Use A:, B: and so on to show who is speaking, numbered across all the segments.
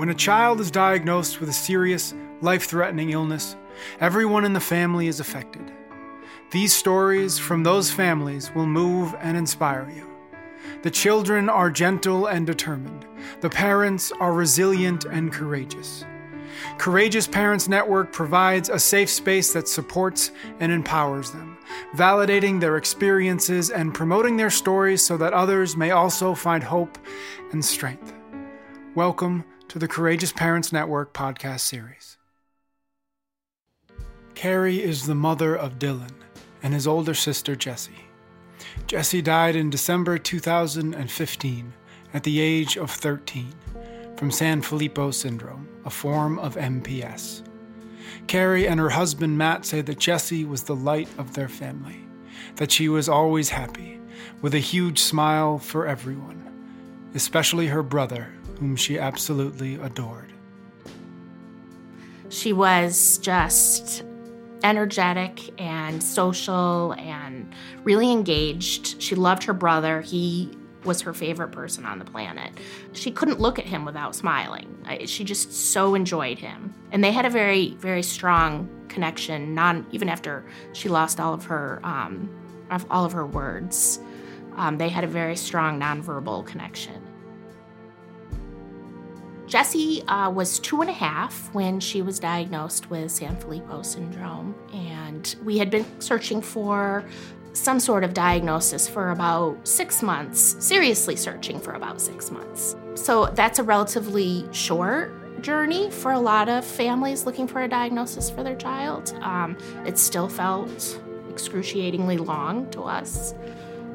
A: When a child is diagnosed with a serious, life threatening illness, everyone in the family is affected. These stories from those families will move and inspire you. The children are gentle and determined. The parents are resilient and courageous. Courageous Parents Network provides a safe space that supports and empowers them, validating their experiences and promoting their stories so that others may also find hope and strength. Welcome to the Courageous Parents Network podcast series. Carrie is the mother of Dylan and his older sister Jessie. Jessie died in December 2015 at the age of 13 from Sanfilippo syndrome, a form of MPS. Carrie and her husband Matt say that Jessie was the light of their family, that she was always happy, with a huge smile for everyone, especially her brother, whom she absolutely adored.
B: She was just energetic and social and really engaged. She loved her brother. He was her favorite person on the planet. She couldn't look at him without smiling. She just so enjoyed him. And they had a very, very strong connection, non even after she lost all of her um, all of her words. Um, they had a very strong nonverbal connection. Jessie uh, was two and a half when she was diagnosed with Sanfilippo syndrome, and we had been searching for some sort of diagnosis for about six months, seriously searching for about six months. So that's a relatively short journey for a lot of families looking for a diagnosis for their child. Um, it still felt excruciatingly long to us.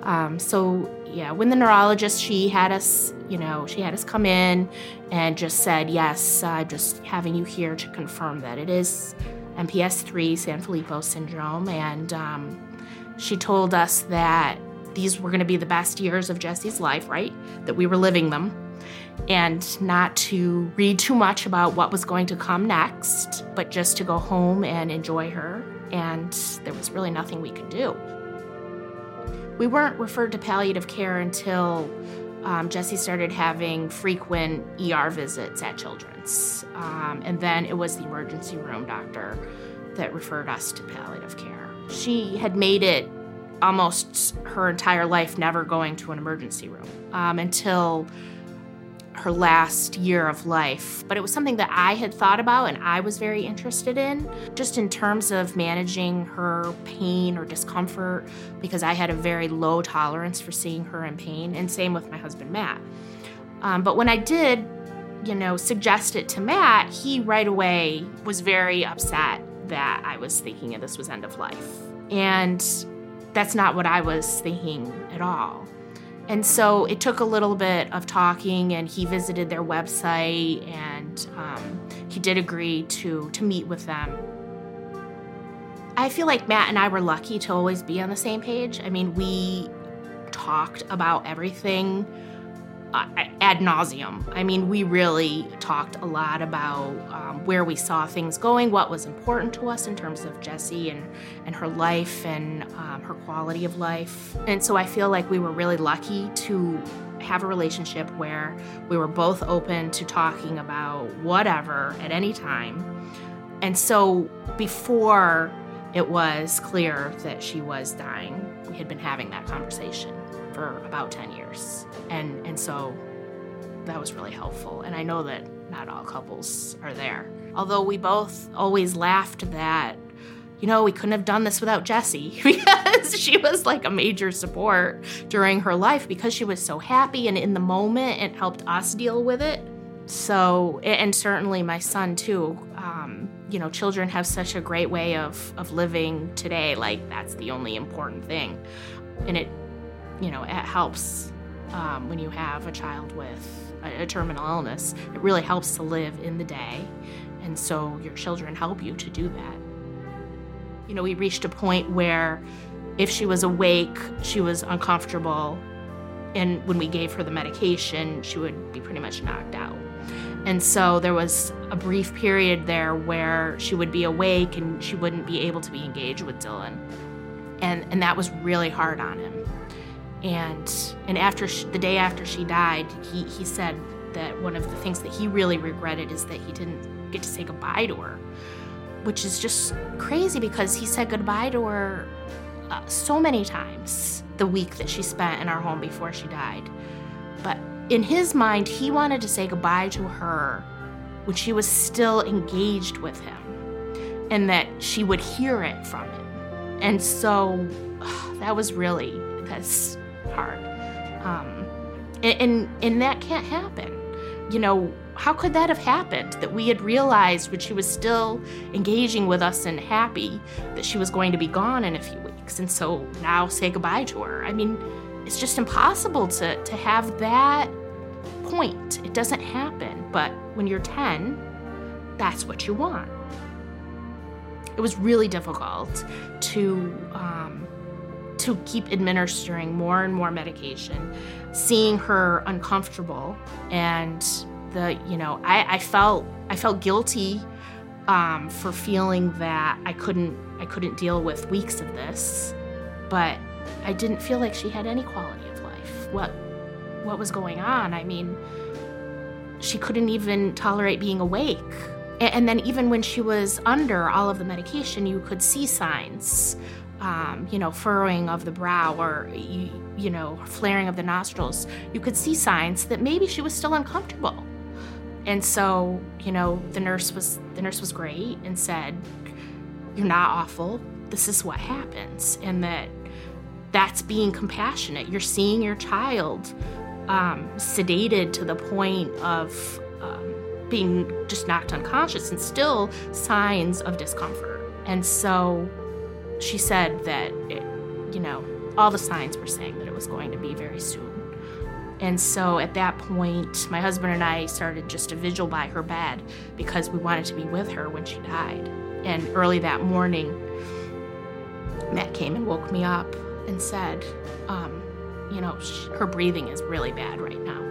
B: Um, so yeah, when the neurologist, she had us, you know, she had us come in and just said, yes, I'm just having you here to confirm that it is MPS 3 Sanfilippo syndrome. And um, she told us that these were going to be the best years of Jessie's life, right? That we were living them. And not to read too much about what was going to come next, but just to go home and enjoy her. And there was really nothing we could do. We weren't referred to palliative care until um, Jessie started having frequent ER visits at Children's. Um, and then it was the emergency room doctor that referred us to palliative care. She had made it almost her entire life never going to an emergency room um, until her last year of life. But it was something that I had thought about and I was very interested in, just in terms of managing her pain or discomfort, because I had a very low tolerance for seeing her in pain, and same with my husband, Matt. Um, but when I did, you know, suggest it to Matt, he right away was very upset that I was thinking this was end of life. And that's not what I was thinking at all. And so it took a little bit of talking, and he visited their website, and um, he did agree to to meet with them. I feel like Matt and I were lucky to always be on the same page. I mean, we talked about everything ad nauseum. I mean, we really talked a lot about um, where we saw things going, what was important to us in terms of Jessie and, and her life and um, her quality of life. And so I feel like we were really lucky to have a relationship where we were both open to talking about whatever at any time. And so before it was clear that she was dying, we had been having that conversation for about 10 years. And, and so that was really helpful. And I know that not all couples are there. Although we both always laughed that, you know, we couldn't have done this without Jessie because she was like a major support during her life because she was so happy and in the moment and helped us deal with it. So, and certainly my son too. Um, you know, children have such a great way of, of living today. Like, that's the only important thing. And it you know, it helps um, when you have a child with a, a terminal illness. It really helps to live in the day. And so your children help you to do that. You know, we reached a point where if she was awake, she was uncomfortable. And when we gave her the medication, she would be pretty much knocked out. And so there was a brief period there where she would be awake and she wouldn't be able to be engaged with Dylan. And, and that was really hard on him and and after she, the day after she died he, he said that one of the things that he really regretted is that he didn't get to say goodbye to her, which is just crazy because he said goodbye to her uh, so many times the week that she spent in our home before she died. But in his mind, he wanted to say goodbye to her when she was still engaged with him and that she would hear it from him. And so that was really that's Um, and, and and that can't happen. You know, how could that have happened? That we had realized when she was still engaging with us and happy that she was going to be gone in a few weeks, and so now say goodbye to her. I mean, it's just impossible to to have that point. It doesn't happen. But when you're 10, that's what you want. It was really difficult to um, to keep administering more and more medication, seeing her uncomfortable, and the you know I, I felt I felt guilty um, for feeling that I couldn't I couldn't deal with weeks of this, but I didn't feel like she had any quality of life. What what was going on? I mean, she couldn't even tolerate being awake. And then, even when she was under all of the medication, you could see signs um, you know, furrowing of the brow or, you, you know, flaring of the nostrils, you could see signs that maybe she was still uncomfortable. And so, you know, the nurse was the nurse was great and said, "You're not awful. This is what happens." And that that's being compassionate. You're seeing your child um, sedated to the point of um, being just knocked unconscious and still signs of discomfort. And so she said that, it, you know, all the signs were saying that it was going to be very soon. And so at that point, my husband and I started just a vigil by her bed because we wanted to be with her when she died. And early that morning, Matt came and woke me up and said, um, you know, her breathing is really bad right now.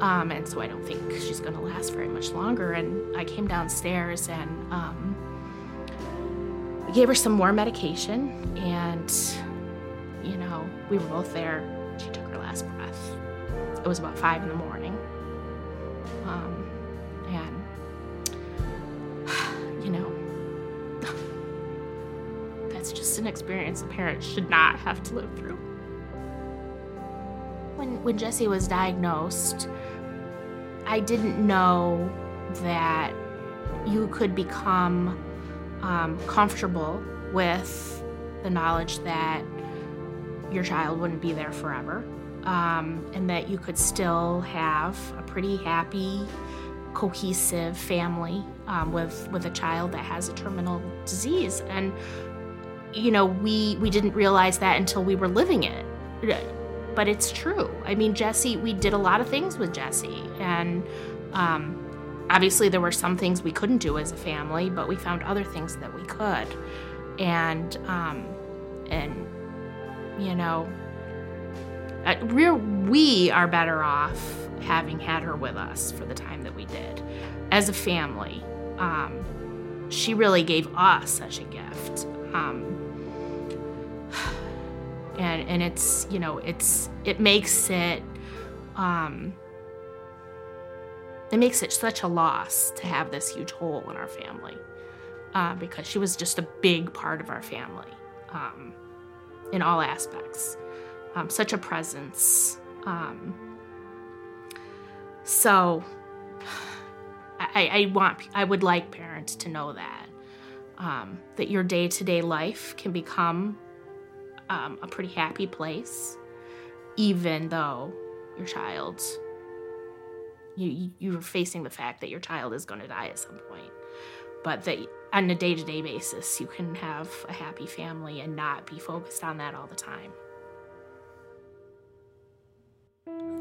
B: Um, and so I don't think she's going to last very much longer. And I came downstairs and um, gave her some more medication, and, you know, we were both there. She took her last breath. It was about five in the morning. Um, and, you know, that's just an experience a parent should not have to live through. When, when Jessie was diagnosed, I didn't know that you could become um, comfortable with the knowledge that your child wouldn't be there forever um, and that you could still have a pretty happy cohesive family um, with with a child that has a terminal disease. And you know we we didn't realize that until we were living it. But it's true. I mean Jessie, we did a lot of things with Jessie, and um, obviously there were some things we couldn't do as a family but we found other things that we could. And um, and you know we're, we are better off having had her with us for the time that we did. As a family um, she really gave us such a gift. Um, and and it's you know it's it makes it um, it makes it such a loss to have this huge hole in our family uh, because she was just a big part of our family um, in all aspects. Um, such a presence. Um, so I, I, want, I would like parents to know that um, that your day to day life can become um, a pretty happy place, even though your child's you you're facing the fact that your child is going to die at some point. But that on a day-to-day basis you can have a happy family and not be focused on that all the time.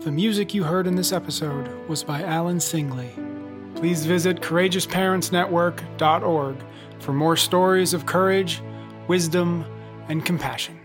A: The music you heard in this episode was by alan singley. Please visit courageousparentsnetwork.org for more stories of courage wisdom and compassion